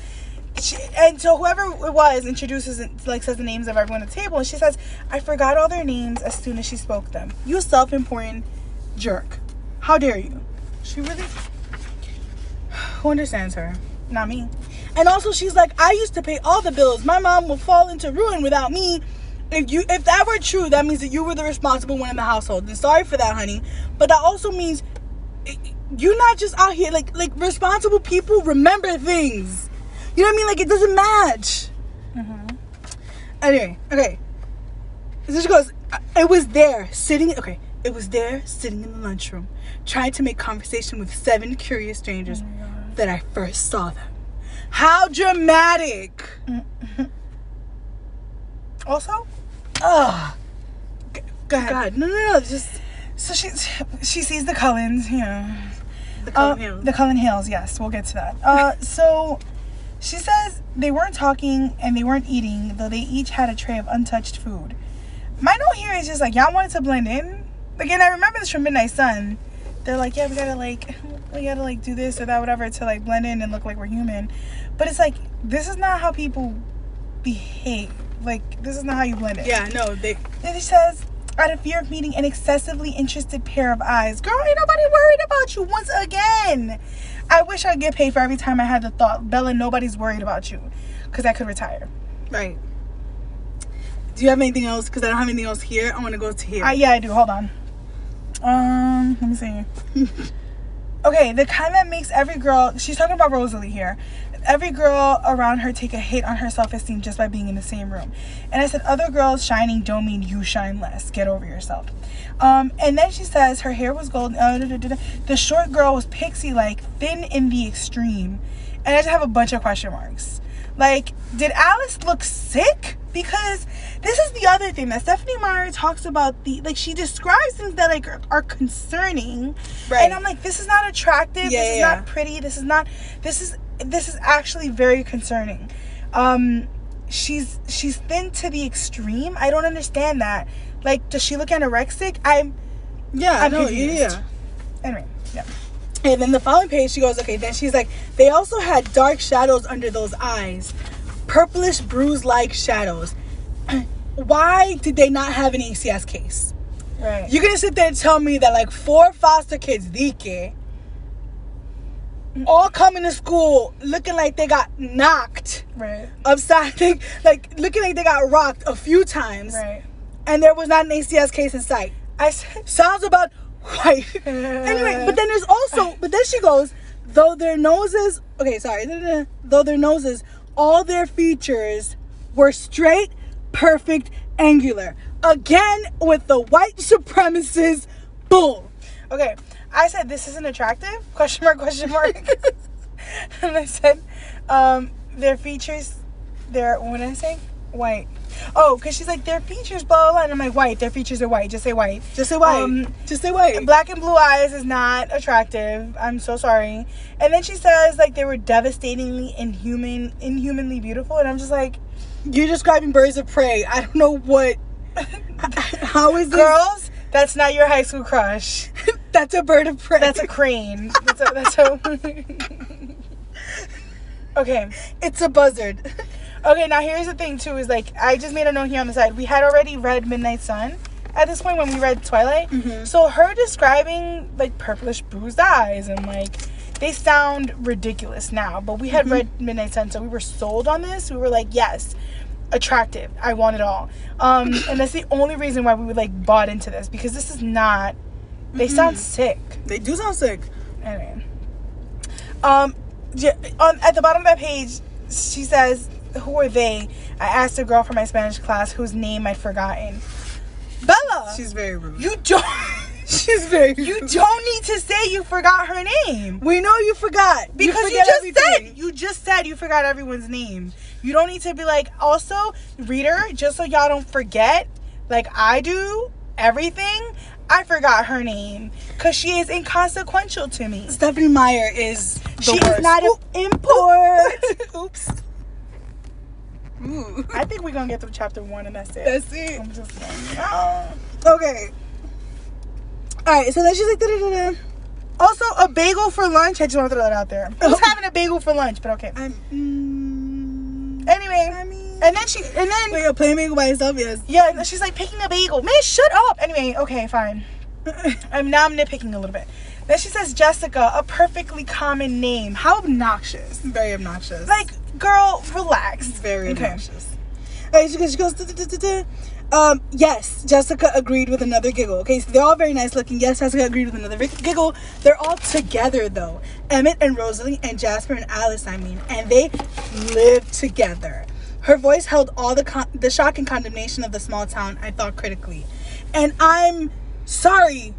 Speaker 2: she, and so whoever it was introduces it, like says the names of everyone at the table, and she says, "I forgot all their names as soon as she spoke them."
Speaker 1: You self-important jerk. How dare you?
Speaker 2: She really. Who understands her? Not me.
Speaker 1: And also she's like, I used to pay all the bills. My mom will fall into ruin without me. If you if that were true, that means that you were the responsible one in the household. And sorry for that, honey. But that also means eh, you're not just out here like like responsible people remember things. You know what I mean? Like it doesn't match. Mm-hmm. Anyway, okay. She goes, uh, it was there sitting okay. It was there sitting in the lunchroom, trying to make conversation with seven curious strangers oh that I first saw them. How dramatic! Mm-hmm.
Speaker 2: Also,
Speaker 1: Ugh.
Speaker 2: go ahead.
Speaker 1: God, no, no, no, just
Speaker 2: So she she sees the Cullens. Yeah.
Speaker 1: the
Speaker 2: Uh,
Speaker 1: Cullen Hales.
Speaker 2: the Cullen Hales, yes, we'll get to that. Uh, (laughs) so she says they weren't talking and they weren't eating, though they each had a tray of untouched food. My note here is just like y'all wanted to blend in. Again, I remember this from Midnight Sun. They're like, yeah, we gotta like, we gotta like do this or that, whatever, to like blend in and look like we're human. But it's like this is not how people behave. Like this is not how you blend it.
Speaker 1: yeah, no, they.
Speaker 2: Then he says, out of fear of meeting an excessively interested pair of eyes. Girl, ain't nobody worried about you once again. I wish I'd get paid for every time I had the thought, Bella, nobody's worried about you. Because I could retire.
Speaker 1: Right. Do you have anything else? Because I don't have anything else here. I want to go to here.
Speaker 2: Uh, yeah, I do. Hold on. Um, let me see. (laughs) okay, the kind that makes every girl, she's talking about Rosalie here. Every girl around her take a hit on her self esteem just by being in the same room. And I said, other girls shining don't mean you shine less. Get over yourself. Um, and then she says her hair was golden. Uh, da, da, da. The short girl was pixie like, thin in the extreme. And I just have a bunch of question marks. Like, did Alice look sick? Because this is the other thing that Stephenie Meyer talks about the like she describes things that like are, are concerning.
Speaker 1: Right.
Speaker 2: And I'm like, this is not attractive.
Speaker 1: Yeah,
Speaker 2: this is
Speaker 1: yeah,
Speaker 2: not pretty. This is not this is this is actually very concerning. Um she's she's thin to the extreme. I don't understand that. Like, does she look anorexic? I'm
Speaker 1: yeah,
Speaker 2: I'm
Speaker 1: no, yeah,
Speaker 2: confused.
Speaker 1: yeah.
Speaker 2: anyway, yeah.
Speaker 1: And then the following page, she goes, okay, then she's like, they also had dark shadows under those eyes, purplish bruise like shadows. (clears throat) Why did they not have an ACS case?
Speaker 2: Right.
Speaker 1: You're gonna sit there and tell me that like four foster kids, Dike, all coming to school looking like they got knocked
Speaker 2: right.
Speaker 1: upside, (laughs) they, like looking like they got rocked a few times,
Speaker 2: Right.
Speaker 1: and there was not an ACS case in sight.
Speaker 2: I said (laughs)
Speaker 1: Sounds about right. (laughs) anyway, but then there's also, but then she goes, though their noses, okay, sorry, though their noses, all their features were straight, perfect, angular. Again with the white supremacist bull.
Speaker 2: Okay, I said this isn't attractive? (laughs) Question mark? Question mark? (laughs) and I said, um, their features, their what did I say? White. Oh, because she's like their features, blah, blah blah. And I'm like white. Their features are white. Just say white.
Speaker 1: Just say white.
Speaker 2: Um,
Speaker 1: Just say white.
Speaker 2: Black and blue eyes is not attractive. I'm so sorry. And then she says like they were devastatingly inhuman, inhumanly beautiful, and I'm just like,
Speaker 1: You're describing birds of prey. I don't know what. (laughs) How is this?
Speaker 2: girls, that's not your high school crush. (laughs)
Speaker 1: That's a bird of prey.
Speaker 2: That's a crane. That's a. That's a. (laughs) okay.
Speaker 1: It's a buzzard.
Speaker 2: Okay, now here's the thing too is like I just made a note here on the side. We had already read Midnight Sun at this point when we read Twilight.
Speaker 1: Mhm.
Speaker 2: So her describing like purplish bruised eyes and like they sound ridiculous now, but we had read Midnight Sun, so we were sold on this. We were like, yes, attractive. I want it all. Um, (laughs) and that's the only reason why we would like bought into this because this is not. They sound sick.
Speaker 1: They do sound sick.
Speaker 2: Anyway, um, j- on at the bottom of that page, she says, "Who are they?" I asked a girl from my Spanish class whose name I'd forgotten. Bella,
Speaker 1: She's very rude.
Speaker 2: you don't. (laughs)
Speaker 1: She's very
Speaker 2: You don't need to say you forgot her name.
Speaker 1: We know you forgot.
Speaker 2: Because you,
Speaker 1: forget
Speaker 2: just
Speaker 1: everything.
Speaker 2: said you just said you forgot everyone's name. You don't need to be like also reader, just so y'all don't forget, like I do, everything. I forgot her name. Cause she is inconsequential to me.
Speaker 1: Stephenie Meyer is the
Speaker 2: She
Speaker 1: worst.
Speaker 2: is not an import. (laughs)
Speaker 1: Oops. Ooh.
Speaker 2: I think we're gonna get through chapter one and that's it.
Speaker 1: That's it.
Speaker 2: I'm just saying.
Speaker 1: Okay. All right. So then she's like, da-da-da-da.
Speaker 2: Also, a bagel for lunch. I just want to throw that out there. Who's
Speaker 1: Oh.
Speaker 2: having a bagel for lunch? But okay.
Speaker 1: I'm. Mm,
Speaker 2: Anyway,
Speaker 1: I mean,
Speaker 2: and then she, and then
Speaker 1: wait, a plain bagel by itself, yes.
Speaker 2: yeah, and she's like picking a bagel. Man, shut up. Anyway, okay, fine. (laughs) I'm now I'm nitpicking a little bit. Then she says Jessica, a perfectly common name. How obnoxious.
Speaker 1: Very obnoxious.
Speaker 2: Like, girl, relax.
Speaker 1: very
Speaker 2: Okay.
Speaker 1: obnoxious. She goes, she goes, um, yes, Jessica agreed with another giggle. Okay, so they're all very nice looking. Yes, Jessica agreed with another giggle. They're all together though. Emmett and Rosalie and Jasper and Alice, I mean, and they live together. Her voice held all the con- the shock and condemnation of the small town. I thought critically, and I'm sorry,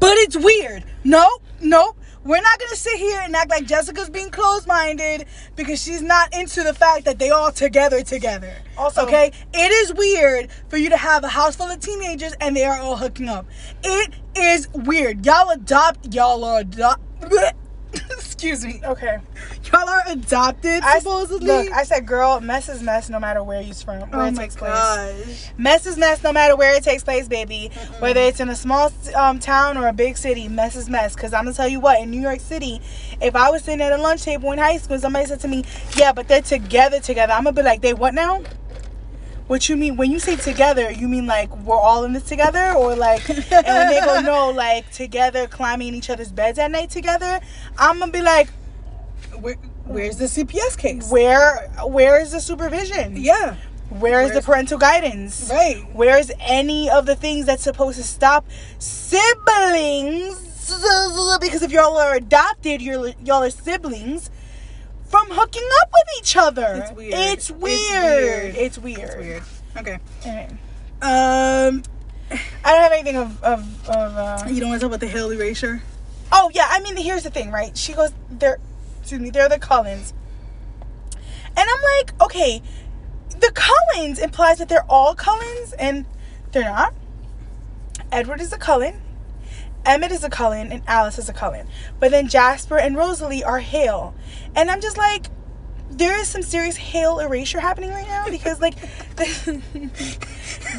Speaker 1: but it's weird. No, no, we're not gonna sit here and act like Jessica's being closed-minded because she's not into the fact that they all together together.
Speaker 2: Also-
Speaker 1: okay, it is weird for you to have a house full of teenagers and they are all hooking up. It is weird. Y'all adopt. Y'all are adopt. (laughs) (laughs) Excuse me.
Speaker 2: Okay.
Speaker 1: Y'all are adopted
Speaker 2: I,
Speaker 1: supposedly.
Speaker 2: look, I said, girl, mess is mess no matter where you're from, where
Speaker 1: oh
Speaker 2: it
Speaker 1: my
Speaker 2: takes place.
Speaker 1: gosh.
Speaker 2: Mess is mess no matter where it takes place, baby. Whether it's in a small um, town or a big city, mess is mess. Because I'm going to tell you what, in New York City, if I was sitting at a lunch table in high school and somebody said to me, yeah, but they're together, together, I'm going to be like, they what now? What you mean? When you say together, you mean like we're all in this together? Or like, and when they go, (laughs) no, like together, climbing in each other's beds at night together, I'm to be like,
Speaker 1: Where, where's the CPS case?
Speaker 2: where, where is the supervision?
Speaker 1: yeah.
Speaker 2: Where is the parental guidance?
Speaker 1: Right.
Speaker 2: Where's any of the things that's supposed to stop siblings? Because if y'all are adopted, you're y'all are siblings from hooking up with each other.
Speaker 1: It's weird.
Speaker 2: It's weird. It's weird.
Speaker 1: It's weird. Okay. Um,
Speaker 2: I don't have anything of of, of uh,
Speaker 1: you don't want to talk about the Hill erasure?
Speaker 2: Oh yeah, I mean here's the thing, right? She goes, they're excuse me, they're the Cullens, And I'm like, okay, the Cullens implies that they're all Cullens, and they're not. Edward is a Cullen, Emmett is a Cullen, and Alice is a Cullen. But then Jasper and Rosalie are Hale. And I'm just like, there is some serious Hale erasure happening right now because like (laughs)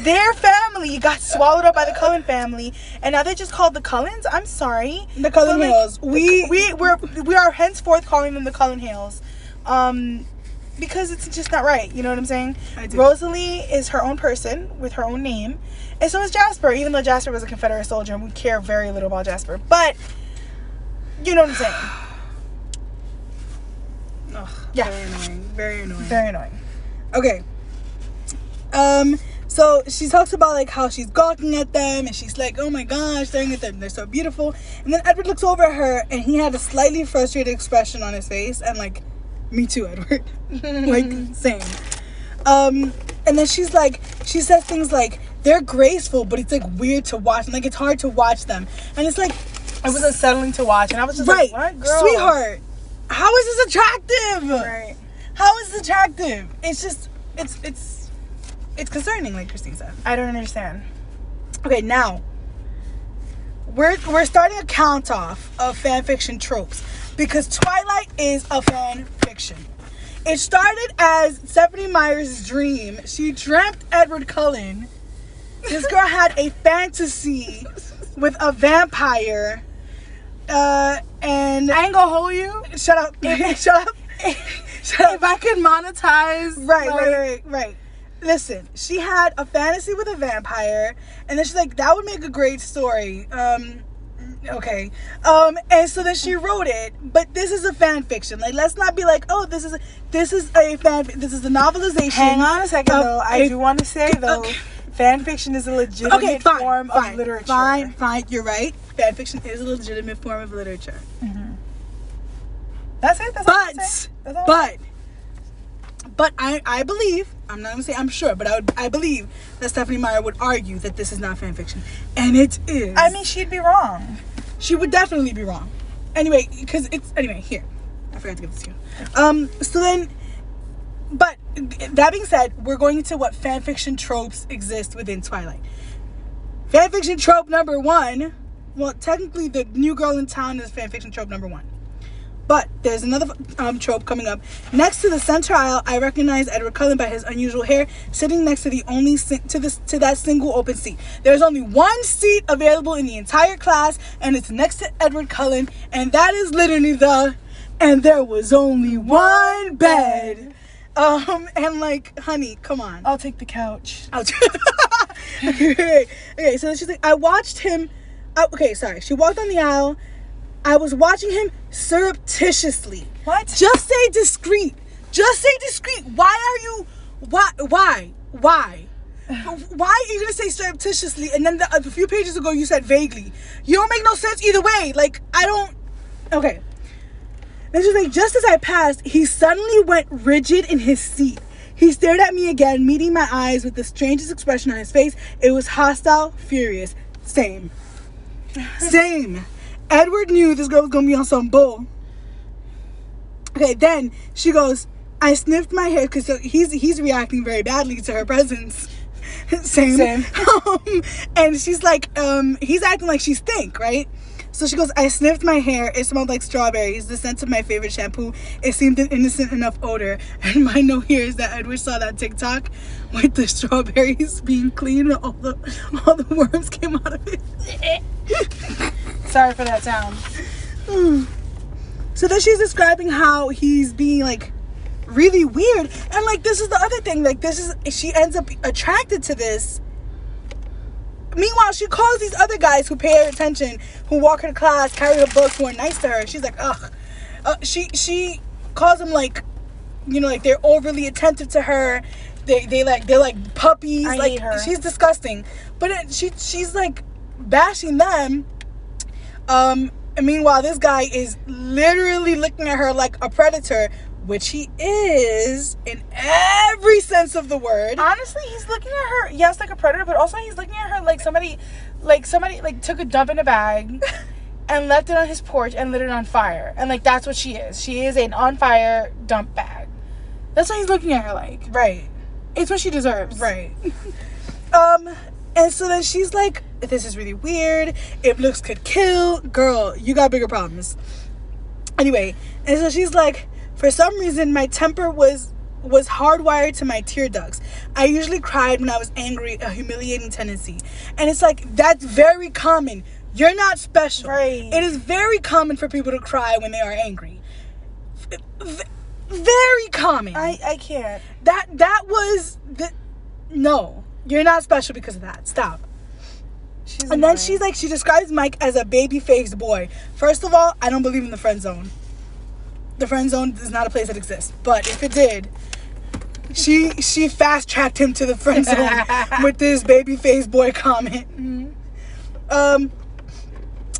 Speaker 2: their family got swallowed up by the Cullen family, and now they're just called the Cullens. I'm sorry.
Speaker 1: The Cullen
Speaker 2: like,
Speaker 1: Hills. We
Speaker 2: we we're we are henceforth calling them the Cullen Hales, um, because it's just not right. You know what I'm saying?
Speaker 1: I do.
Speaker 2: Rosalie is her own person with her own name, and so is Jasper. Even though Jasper was a Confederate soldier, and we care very little about Jasper, but you know what I'm saying? (sighs)
Speaker 1: Ugh,
Speaker 2: Yeah.
Speaker 1: Very annoying. Very annoying.
Speaker 2: Very annoying.
Speaker 1: Okay. Um. So she talks about like how she's gawking at them, and she's like, "Oh my gosh, staring at them. They're so beautiful." And then Edward looks over at her, and he had a slightly frustrated expression on his face, and like, "Me too, Edward." (laughs) like, (laughs) same. Um. And then she's like, she says things like, "They're graceful, but it's like weird to watch, and like it's hard to watch them." And it's like,
Speaker 2: It was unsettling to watch, and I was just
Speaker 1: right,
Speaker 2: like, "What, girl?"
Speaker 1: sweetheart? How is this attractive?
Speaker 2: Right.
Speaker 1: How is this attractive? It's just, it's, it's, it's concerning, like Christine said.
Speaker 2: I don't understand.
Speaker 1: Okay, now we're we're starting a count off of fan fiction tropes because Twilight is a fan fiction. It started as Stephenie Meyer's dream. She dreamt Edward Cullen. This girl had a fantasy with a vampire. Uh, and
Speaker 2: I ain't gonna hold you.
Speaker 1: shut up. (laughs) shut up. (laughs) shut up.
Speaker 2: If I could monetize,
Speaker 1: Right,
Speaker 2: like,
Speaker 1: right, right, right. Listen, she had a fantasy with a vampire, and then she's like, that would make a great story. Um, okay. Um, and so then she wrote it, but this is a fan fiction. Like, let's not be like, oh, this is a, this is a fan, this is a novelization.
Speaker 2: Hang on a second, though. I
Speaker 1: a-
Speaker 2: do want to say though,
Speaker 1: Okay.
Speaker 2: fan fiction is a legitimate
Speaker 1: Okay, fine,
Speaker 2: form
Speaker 1: fine,
Speaker 2: of literature.
Speaker 1: fine, fine. You're right. Fan fiction is a legitimate form of literature.
Speaker 2: That's it. That's all I'm
Speaker 1: But.
Speaker 2: That's all.
Speaker 1: but, But I, I believe, I'm not gonna say I'm sure, but I would I believe that Stephenie Meyer would argue that this is not fan fiction. And it is.
Speaker 2: I mean, she'd be wrong.
Speaker 1: she would definitely be wrong. Anyway, because it's anyway, here. I forgot to give this to you. Um, so then but that being said, we're going into what fan fiction tropes exist within Twilight. Fan fiction trope number one. Well, technically, the new girl in town is fanfiction trope number one. But there's another um, trope coming up. Next to the center aisle, I recognize Edward Cullen by his unusual hair, sitting next to the only si- to this to that single open seat. There's only one seat available in the entire class, and it's next to Edward Cullen, and that is literally the. And there was only one bed. Um, and like, honey, come on.
Speaker 2: I'll take the couch.
Speaker 1: I'll (laughs) okay, okay, so she's like, I watched him. Oh, okay, sorry. She walked on the aisle. I was watching him surreptitiously.
Speaker 2: What?
Speaker 1: Just say discreet. Just say discreet. Why are you? Why? Why? Why? (sighs) Why are you gonna say surreptitiously and then the, a few pages ago you said vaguely? You don't make no sense either way. Like I don't. Okay. And she's like, just as I passed, he suddenly went rigid in his seat. He stared at me again, meeting my eyes with the strangest expression on his face. It was hostile, furious. Same. Same. Edward knew this girl was gonna be on some bull. Okay, then she goes, I sniffed my hair because he's he's reacting very badly to her presence. (laughs) Same.
Speaker 2: Same. (laughs)
Speaker 1: Um, and she's like, um, he's acting like she stink, right? So she goes, I sniffed my hair. It smelled like strawberries, the scent of my favorite shampoo. It seemed an innocent enough odor. (laughs) And my note here is that Edward saw that TikTok with the strawberries being clean all the all the worms came out of it. (laughs)
Speaker 2: Sorry for that sound. (sighs)
Speaker 1: So then she's describing how he's being like really weird. And like this is the other thing. Like this is she ends up attracted to this. Meanwhile, she calls these other guys who pay her attention, who walk her to class, carry her books, who are nice to her. She's like, ugh. Uh, she she calls them like, you know, like they're overly attentive to her. They they like they're like puppies.
Speaker 2: I
Speaker 1: like
Speaker 2: hate her.
Speaker 1: she's disgusting. But it, she she's like bashing them. Um, and meanwhile, this guy is literally looking at her like a predator, which he is in every sense of the word.
Speaker 2: Honestly, he's looking at her, yes, like a predator, but also he's looking at her like somebody, like somebody, like took a dump in a bag (laughs) and left it on his porch and lit it on fire. And like that's what she is. She is an on fire dump bag. That's what he's looking at her like.
Speaker 1: Right,
Speaker 2: It's what she deserves.
Speaker 1: right. (laughs) um, and so then she's like, "This is really weird. If looks could kill, girl, you got bigger problems." Anyway, and so she's like, "For some reason, my temper was." was hardwired to my tear ducts. I usually cried when I was angry, a humiliating tendency. And it's like that's very common. You're not special.
Speaker 2: Right.
Speaker 1: It is very common for people to cry when they are angry. V- very common.
Speaker 2: I I can't.
Speaker 1: that that was the no. You're not special because of that. Stop.
Speaker 2: She's
Speaker 1: And then she's like, she describes Mike as a baby faced boy. First of all, I don't believe in the friend zone. The friend zone is not a place that exists. But if it did, she she fast tracked him to the friend zone (laughs) with this baby faced boy comment. Um,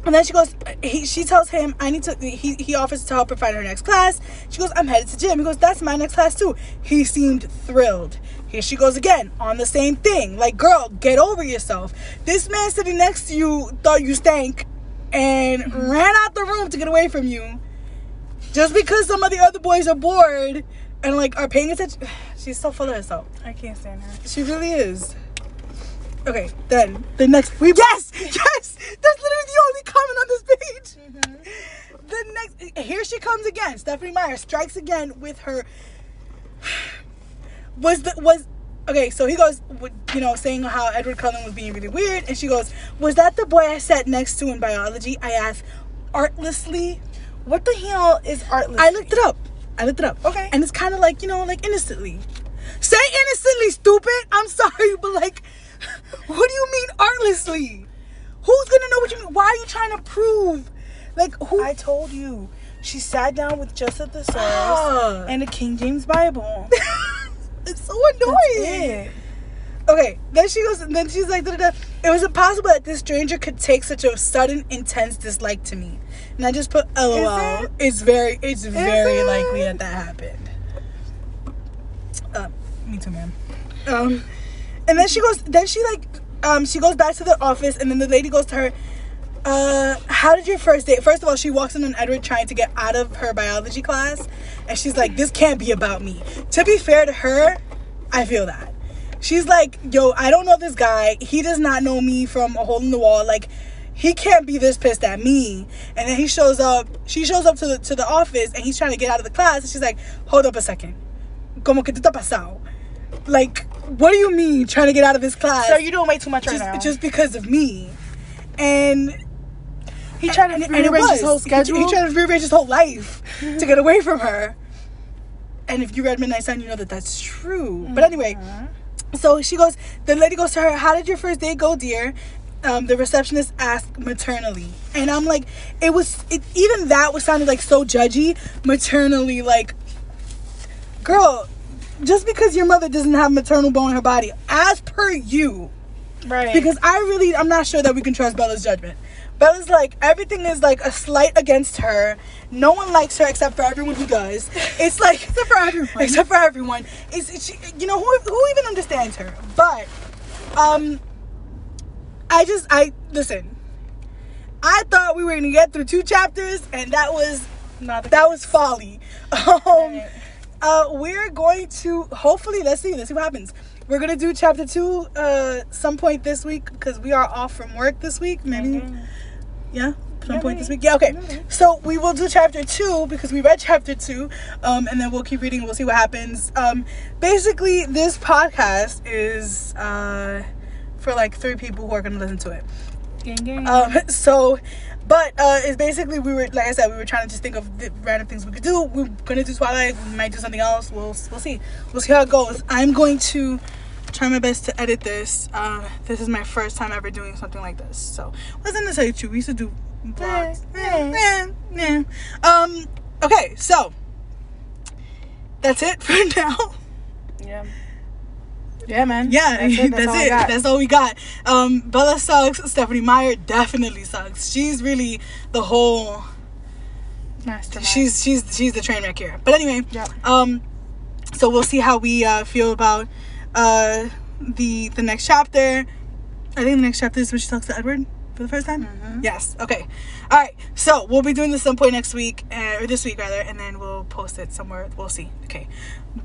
Speaker 1: and then she goes, he, she tells him, I need to, he, he offers to help her find her next class. She goes, I'm headed to gym. He goes, that's my next class too. He seemed thrilled. Here she goes again on the same thing. Like, girl, get over yourself. This man sitting next to you thought you stank and ran out the room to get away from you. Just because some of the other boys are bored and like are paying attention. (sighs) She's so full of herself.
Speaker 2: I can't stand her.
Speaker 1: She really is. Okay, then the next we yes yes that's literally the only comment on this page. Mm-hmm. The next here she comes again. Stephenie Meyer strikes again with her. (sighs) Was the was okay? So he goes, with, you know, saying how Edward Cullen was being really weird, and she goes, "Was that the boy I sat next to in biology?" I asked, artlessly.
Speaker 2: What the hell is artless?
Speaker 1: I looked it up. I looked it up.
Speaker 2: Okay.
Speaker 1: And it's kind of like, you know, like innocently. Say innocently, stupid. I'm (laughs) sorry, but like, what do you mean artlessly? Who's gonna know what you mean? Why are you trying to prove? Like, who?
Speaker 2: I told you. She sat down with just a thesaurus
Speaker 1: Ah.
Speaker 2: and a King James Bible. (laughs)
Speaker 1: it's so annoying. Okay, then she goes, and then she's like, da, da, da. it was impossible that this stranger could take such a sudden, intense dislike to me. And I just put LOL.
Speaker 2: it?
Speaker 1: It's very, it's very
Speaker 2: it?
Speaker 1: likely that that happened. Uh, me too, man. Um, and then she goes. Then she like, um, she goes back to the office, and then the lady goes to her. Uh, how did your first date? First of all, she walks in on Edward trying to get out of her biology class, and she's like, "This can't be about me." To be fair to her, I feel that. She's like, "Yo, I don't know this guy. He does not know me from a hole in the wall. Like, he can't be this pissed at me." And then he shows up. She shows up to the to the office, and he's trying to get out of the class, and she's like, "Hold up a second. Como que tú te has pasado?" Like, what do you mean trying to get out of this class?
Speaker 2: So you're doing way too much right
Speaker 1: just,
Speaker 2: now.
Speaker 1: just because of me. And
Speaker 2: he tried to
Speaker 1: and, and
Speaker 2: rearrange his whole schedule.
Speaker 1: He, tried to rearrange his whole life (laughs) to get away from her. And if you read Midnight Sun, you know that that's true. But mm-hmm. anyway, so she goes. The lady goes to her. How did your first day go, dear? Um, the receptionist asked maternally, and I'm like, it was. It, even that was sounded like so judgy. Maternally, like, girl, just because your mother doesn't have maternal bone in her body, as per you,
Speaker 2: right.
Speaker 1: because I really I'm not sure that we can trust Bella's judgment. Bella's like everything is like a slight against her. No one likes her except for everyone who does. It's like (laughs) except for everyone. Except for everyone. It's, it's she, you know who who even understands her. But um I just I listen. I thought we were gonna get through two chapters and that was
Speaker 2: Not the
Speaker 1: that
Speaker 2: case.
Speaker 1: was folly. (laughs) Um, uh, we're going to hopefully let's see let's see what happens. We're gonna do chapter two uh some point this week because we are off from work this week. Maybe yeah, some
Speaker 2: Yeah,
Speaker 1: point this week. Yeah, okay. So we will do chapter two because we read chapter two, um, and then we'll keep reading. We'll see what happens. Um, basically, this podcast is uh for like three people who are gonna listen to it.
Speaker 2: Gang, gang.
Speaker 1: Um, (laughs) so, but uh, it's basically we were like I said we were trying to just think of the random things we could do. We're gonna do Twilight. We might do something else. We'll we'll see. We'll see how it goes. I'm going to try my best to edit this. Uh, this is my first time ever doing something like this, so wasn't necessarily true. We used to do vlogs.
Speaker 2: Yeah.
Speaker 1: Yeah, yeah. Um. Okay, so that's it (laughs) for now.
Speaker 2: yeah. Yeah, man.
Speaker 1: Yeah,
Speaker 2: That's it. That's, all I got.
Speaker 1: That's all we got. Um, Bella sucks. Stephenie Meyer definitely sucks. She's really the whole.
Speaker 2: Mastermind.
Speaker 1: She's she's she's the train wreck here. But anyway,
Speaker 2: Yep.
Speaker 1: um, so we'll see how we uh, feel about uh, the the next chapter. I think the next chapter is when she talks to Edward for the first time.
Speaker 2: Mm-hmm.
Speaker 1: Yes. Okay. All right. So we'll be doing this some point next week, uh, or this week rather, and then we'll post it somewhere. We'll see. Okay.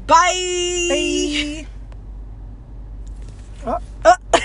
Speaker 1: Bye.
Speaker 2: Bye. Oh.